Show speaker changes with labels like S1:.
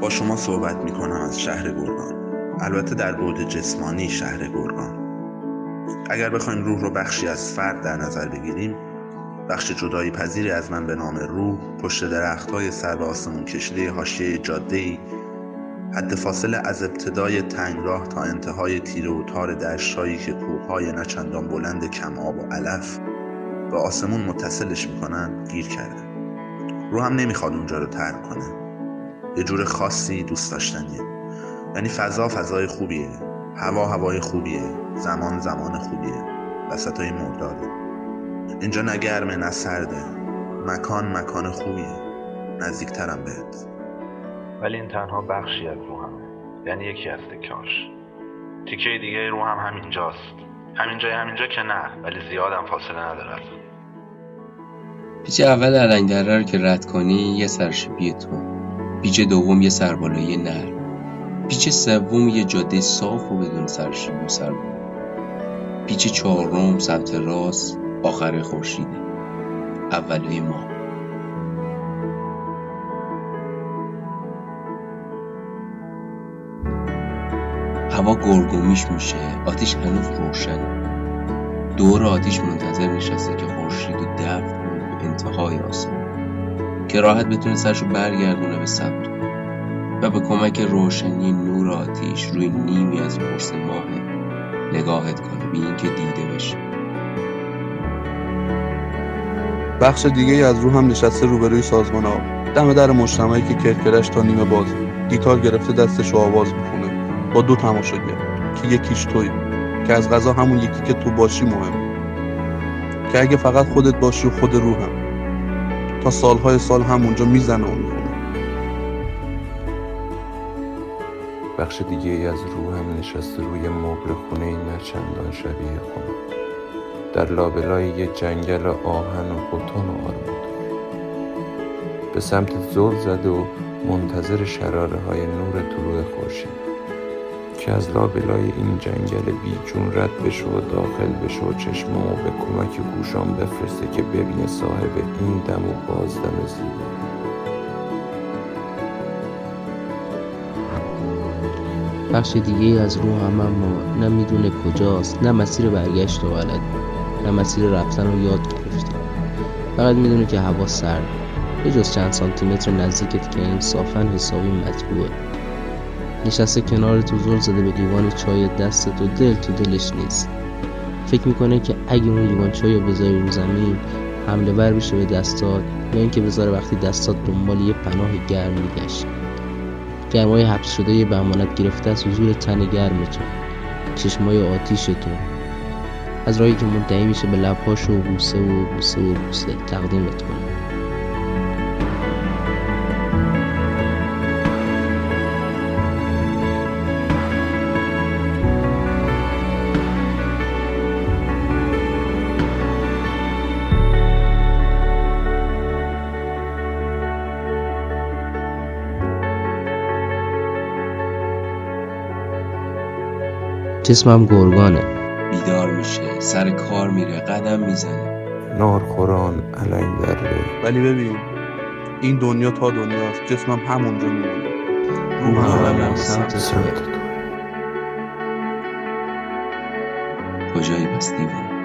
S1: با شما صحبت می کنم از شهر گرگان. البته در بعد جسمانی شهر گرگان. اگر بخوایم روح رو بخشی از فرد در نظر بگیریم بخش جدایی پذیری از من به نام روح پشت درخت های سر به آسمون کشیده حاشیه جاده ای حد فاصله از ابتدای تنگراه تا انتهای تیره و تار دشتهایی که کوههای نچندان بلند کم آب و علف به آسمون متصلش می‌کنن گیر کرده. رو هم نمی‌خواد اونجا رو ترک کنه. یه جور خاصی دوست داشتنیه. یعنی فضا فضای خوبیه. هوا هوای خوبیه. زمان زمان خوبیه. وسط های مرداده اینجا نه گرمه نه سرده. مکان مکان خوبیه. نزدیکترم بهت.
S2: ولی این تنها بخشی از روحمه. یعنی یکی از تکاش تیکه دیگه رو هم همینجاست. همینجای همینجا که نه ولی زیادم فاصله ندارد
S3: پیچ اول علنگدره رو که رد کنی یه سرشیبی تو. پیچ دوم یه سربالایی نر پیچ سوم یه جاده صاف و بدون سرشیبی و سربالا پیچ چهارم سمت راست آخر خورشیده. اولای ما. هوا گرگومیش میشه آتیش هنوز روشن دور آتیش منتظر نشسته که خورشید و دفع به انتهای آسمان. که راحت بتونه سرشو برگردونه به سمت و به کمک روشنی نور آتیش روی نیمی از قرص ماه نگاهت کنه بی اینکه دیده بشه.
S4: بخش دیگه از رو هم نشسته روبروی سازمان آب. دم در مجتمعی که کرکرش تا نیمه باز گیتار گرفته دستش آواز می‌خونه. با دو تماشاگر که یکیش توی. که از غذا همون یکی که تو باشی مهم. که اگه فقط خودت باشی و خود روحم. تا سالهای سال همونجا می‌زنه و می‌خونه.
S5: بخش دیگه ای از روحم نشسته روی مبل خونه ای نچندان شبیه خونه در لابلای یه جنگل آهن و بتون و آرمودار به سمت زل زده و منتظر شراره های نور طلوع خورشید. که از لابلای این جنگل بیجون رد بشه و داخل بشه و چشمامو به کمک گوشام بفرسته که ببینه صاحب این دم و بازدم زیبا.
S6: بخش دیگه از روح هم اما نه می‌دونه کجاست نه مسیر برگشت و بلد نه مسیر رفتن رو یاد گرفته. فقط می‌دونه که هوا سرد به جز چند سانتیمتر نزدیکت که انصافا حسابی مطبوعه. نشسته کنار تو زل زده به لیوان چای دستت و دل تو دلش نیست. فکر می‌کنه که اگه اون لیوان چای رو بذاری رو زمین حمله بر بشه به دستات یا اینکه بذاره وقتی دستات دنبال یه پناه گرم میگشت. گرمای حبس شده یه بهمانت گرفته از حضور تن گرمتون چشمای آتیشتون از راهی که منتهی میشه به لبهاش و بوسه و بوسه و بوسه تقدیمت کنه جسمم گرگانه.
S3: بیدار میشه سر کار میره قدم می‌زنه.
S5: نارخوران علنگ دره
S4: ولی ببین این دنیا تا دنیاست جسمم همونجا میمونه.
S6: روح
S3: هم
S6: هم سمت
S5: سمت
S3: کجایی بس دیوونه